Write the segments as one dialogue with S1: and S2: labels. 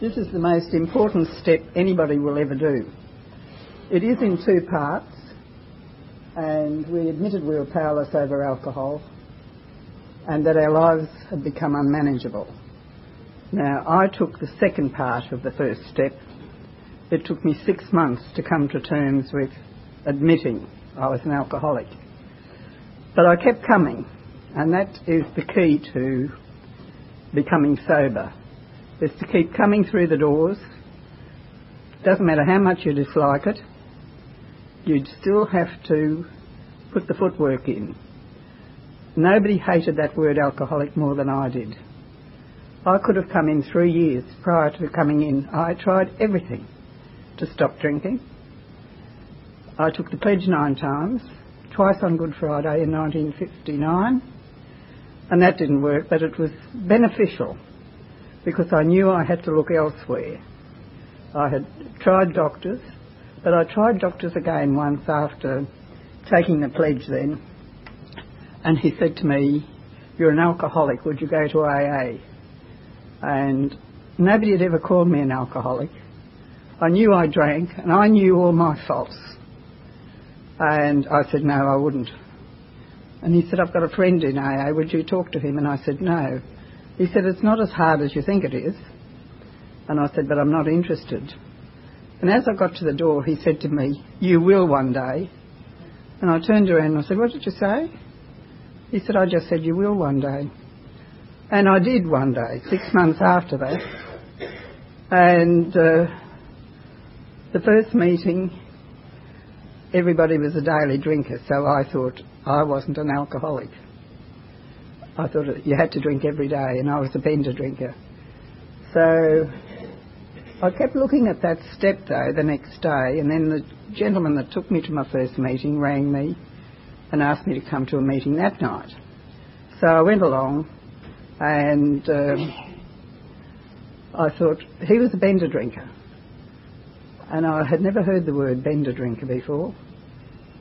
S1: This is the most important step anybody will ever do. It is in two parts, and we admitted we were powerless over alcohol and that our lives had become unmanageable. Now, I took the second part of the first step. It took me six months to come to terms with admitting I was an alcoholic. But I kept coming, and that is the key to becoming sober is to keep coming through the doors. Doesn't matter how much you dislike it, you'd still have to put the footwork in. Nobody hated that word alcoholic more than I did. I could have come in three years prior to coming in. I tried everything to stop drinking. I took the pledge nine times, twice on Good Friday in 1959, and that didn't work, but it was beneficial because I knew I had to look elsewhere. I had tried doctors, but I tried doctors again once after taking the pledge then, and he said to me, You're an alcoholic, would you go to AA? And nobody had ever called me an alcoholic. I knew I drank, and I knew all my faults. And I said, No, I wouldn't. And he said, I've got a friend in AA, would you talk to him? And I said, No. He said, It's not as hard as you think it is. And I said, But I'm not interested. And as I got to the door, he said to me, You will one day. And I turned around and I said, What did you say? He said, I just said you will one day. And I did one day, six months after that. And uh, the first meeting, everybody was a daily drinker, so I thought I wasn't an alcoholic. I thought you had to drink every day, and I was a bender drinker. So I kept looking at that step though the next day, and then the gentleman that took me to my first meeting rang me and asked me to come to a meeting that night. So I went along, and um, I thought he was a bender drinker, and I had never heard the word bender drinker before,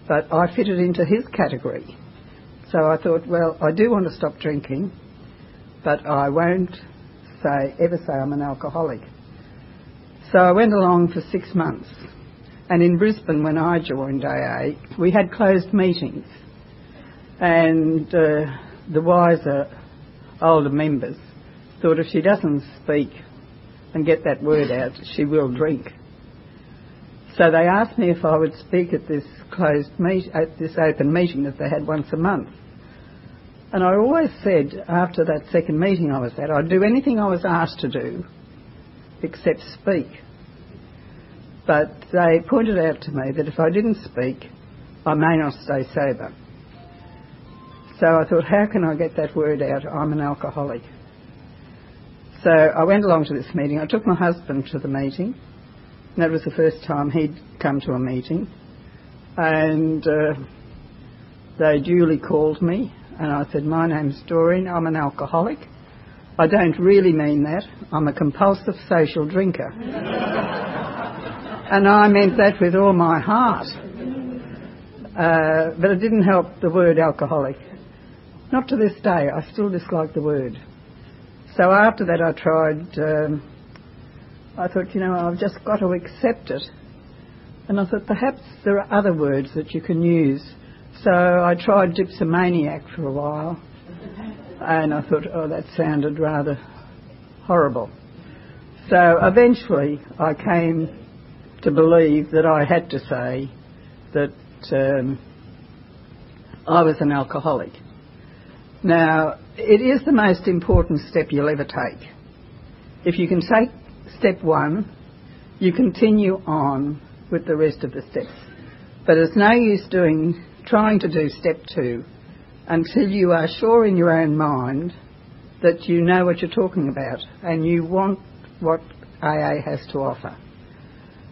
S1: but I fitted into his category. So I thought, well, I do want to stop drinking, but I won't say ever say I'm an alcoholic. So I went along for six months. And in Brisbane, when I joined AA, we had closed meetings. And uh, the wiser older members thought if she doesn't speak and get that word out, she will drink. So they asked me if I would speak at this closed meet at this open meeting that they had once a month. And I always said after that second meeting I was at, I'd do anything I was asked to do except speak. But they pointed out to me that if I didn't speak, I may not stay sober. So I thought, how can I get that word out? I'm an alcoholic. So I went along to this meeting. I took my husband to the meeting that was the first time he'd come to a meeting. And uh, they duly called me, and I said, My name's Doreen, I'm an alcoholic. I don't really mean that. I'm a compulsive social drinker. and I meant that with all my heart. Uh, but it didn't help the word alcoholic. Not to this day, I still dislike the word. So after that, I tried. Um, I thought, you know, I've just got to accept it. And I thought perhaps there are other words that you can use. So I tried dipsomaniac for a while. And I thought, oh, that sounded rather horrible. So eventually I came to believe that I had to say that um, I was an alcoholic. Now, it is the most important step you'll ever take. If you can take step one, you continue on with the rest of the steps. But it's no use doing, trying to do step two until you are sure in your own mind that you know what you're talking about and you want what AA has to offer.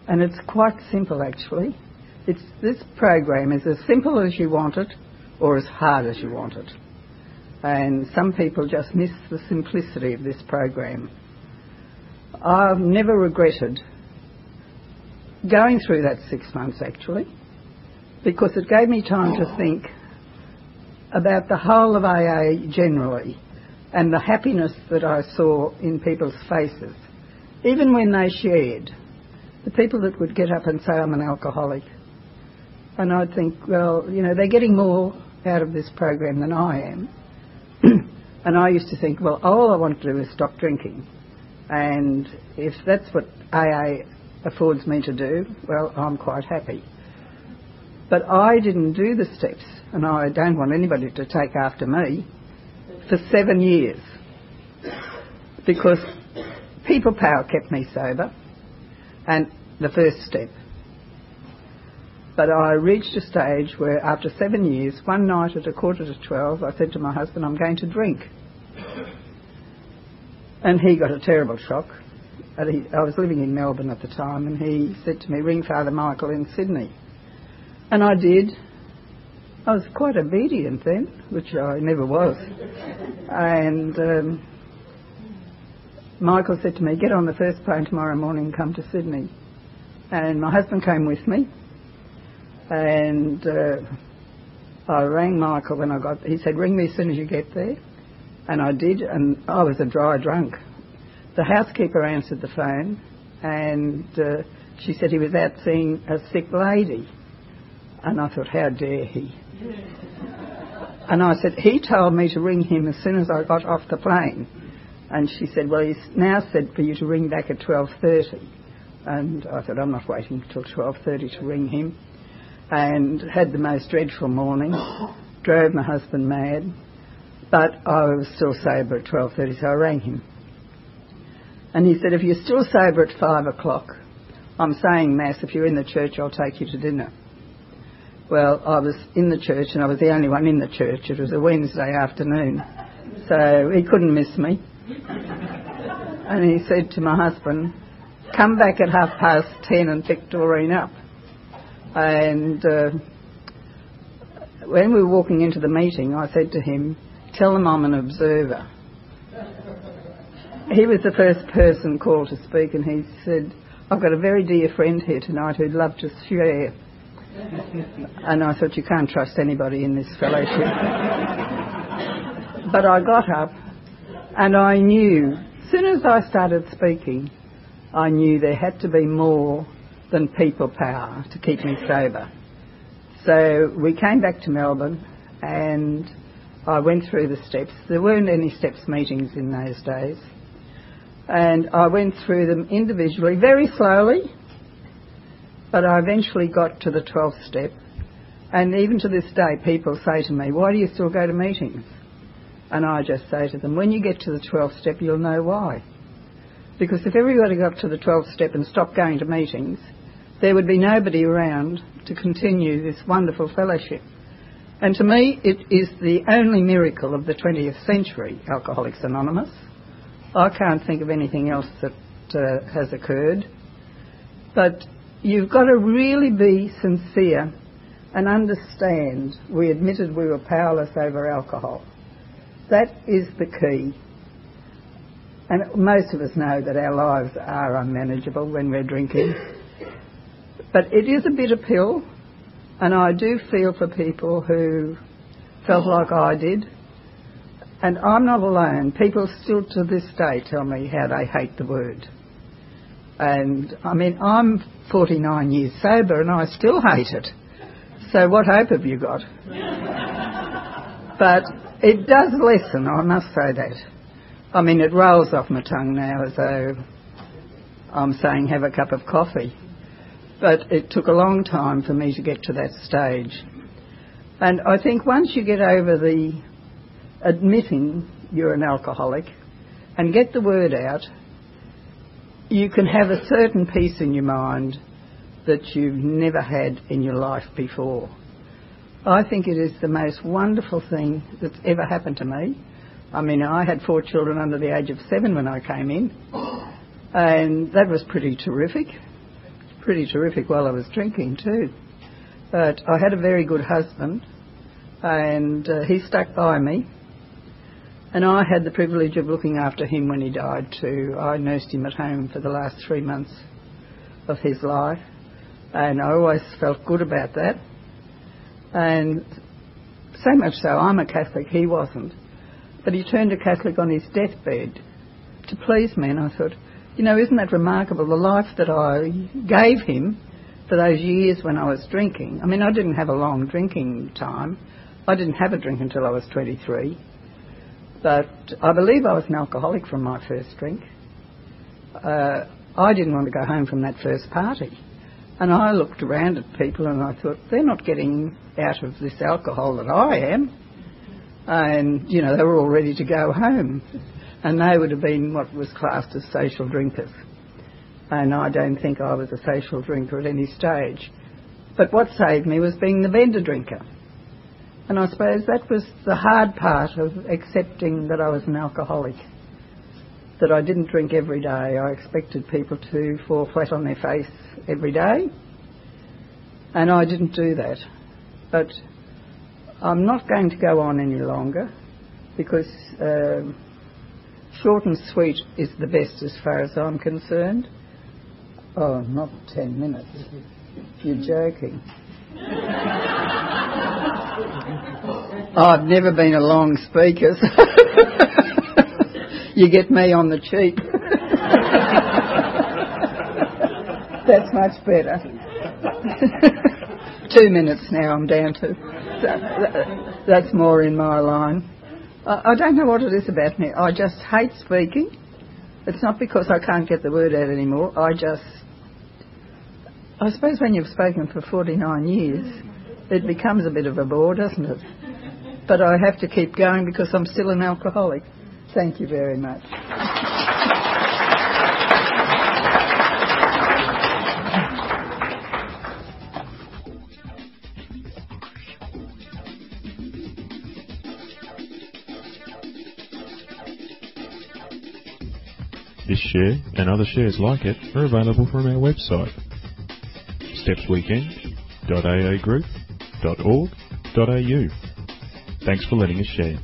S1: And it's quite simple actually. It's, this program is as simple as you want it or as hard as you want it. And some people just miss the simplicity of this program. I've never regretted going through that six months actually, because it gave me time to think about the whole of AA generally and the happiness that I saw in people's faces even when they shared, the people that would get up and say, I'm an alcoholic, and I'd think, well, you know, they're getting more out of this program than I am. and I used to think, well, all I want to do is stop drinking. And if that's what AA affords me to do, well, I'm quite happy. But I didn't do the steps, and I don't want anybody to take after me, for seven years. Because people power kept me sober, and the first step. But I reached a stage where, after seven years, one night at a quarter to twelve, I said to my husband, I'm going to drink. And he got a terrible shock. He, I was living in Melbourne at the time, and he said to me, Ring Father Michael in Sydney. And I did. I was quite obedient then, which I never was. And um, Michael said to me, Get on the first plane tomorrow morning and come to Sydney. And my husband came with me. And uh, I rang Michael when I got He said, Ring me as soon as you get there. And I did, and I was a dry drunk. The housekeeper answered the phone, and uh, she said he was out seeing a sick lady. And I thought, how dare he? and I said, he told me to ring him as soon as I got off the plane. And she said, well, he's now said for you to ring back at 12.30. And I said, I'm not waiting till 12.30 to ring him. And had the most dreadful morning. Drove my husband mad. But I was still sober at 12.30, so I rang him. And he said, if you're still sober at 5 o'clock, I'm saying Mass, if you're in the church, I'll take you to dinner. Well, I was in the church and I was the only one in the church. It was a Wednesday afternoon. So he couldn't miss me. And he said to my husband, come back at half past ten and pick Doreen up. And uh, when we were walking into the meeting, I said to him, tell them I'm an observer. He was the first person called to speak and he said, I've got a very dear friend here tonight who'd love to share and I thought, you can't trust anybody in this fellowship. but I got up and I knew, as soon as I started speaking, I knew there had to be more than people power to keep me sober. So we came back to Melbourne and I went through the steps. There weren't any steps meetings in those days. And I went through them individually, very slowly, but I eventually got to the 12th step. And even to this day, people say to me, Why do you still go to meetings? And I just say to them, When you get to the 12th step, you'll know why. Because if everybody got to the 12th step and stopped going to meetings, there would be nobody around to continue this wonderful fellowship. And to me, it is the only miracle of the 20th century, Alcoholics Anonymous. I can't think of anything else that uh, has occurred. But You've got to really be sincere and understand we admitted we were powerless over alcohol. That is the key. And most of us know that our lives are unmanageable when we're drinking. But it is a bitter pill, and I do feel for people who felt like I did. And I'm not alone. People still to this day tell me how they hate the word. And I mean, I'm 49 years sober and I still hate it. So what hope have you got? but it does lessen, I must say that. I mean, it rolls off my tongue now as though I'm saying have a cup of coffee. But it took a long time for me to get to that stage. And I think once you get over the admitting you're an alcoholic and get the word out you can have a certain peace in your mind that you've never had in your life before. I think it is the most wonderful thing that's ever happened to me. I mean, I had four children under the age of seven when I came in, and that was pretty terrific. Pretty terrific while I was drinking too. But I had a very good husband, and uh, he stuck by me. And I had the privilege of looking after him when he died too. I nursed him at home for the last three months of his life, and I always felt good about that. And so much so, I'm a Catholic, he wasn't. But he turned a Catholic on his deathbed to please me, and I thought, you know, isn't that remarkable? The life that I gave him for those years when I was drinking. I mean, I didn't have a long drinking time. I didn't have a drink until I was 23. But I believe I was an alcoholic from my first drink. Uh, I didn't want to go home from that first party. And I looked around at people and I thought, they're not getting out of this alcohol that I am. And, you know, they were all ready to go home. And they would have been what was classed as social drinkers. And I don't think I was a social drinker at any stage. But what saved me was being the bender drinker. And I suppose that was the hard part of accepting that I was an alcoholic. That I didn't drink every day. I expected people to fall flat on their face every day. And I didn't do that. But I'm not going to go on any longer because uh, short and sweet is the best as far as I'm concerned. Oh, not 10 minutes. You're joking. I've never been a long speaker. So you get me on the cheap. That's much better. Two minutes now I'm down to. That's more in my line. I don't know what it is about me. I just hate speaking. It's not because I can't get the word out anymore. I just. I suppose when you've spoken for 49 years, it becomes a bit of a bore, doesn't it? But I have to keep going because I'm still an alcoholic. Thank you very much.
S2: This share and other shares like it are available from our website stepsweekend.aagroup.org.au. Thanks for letting us share.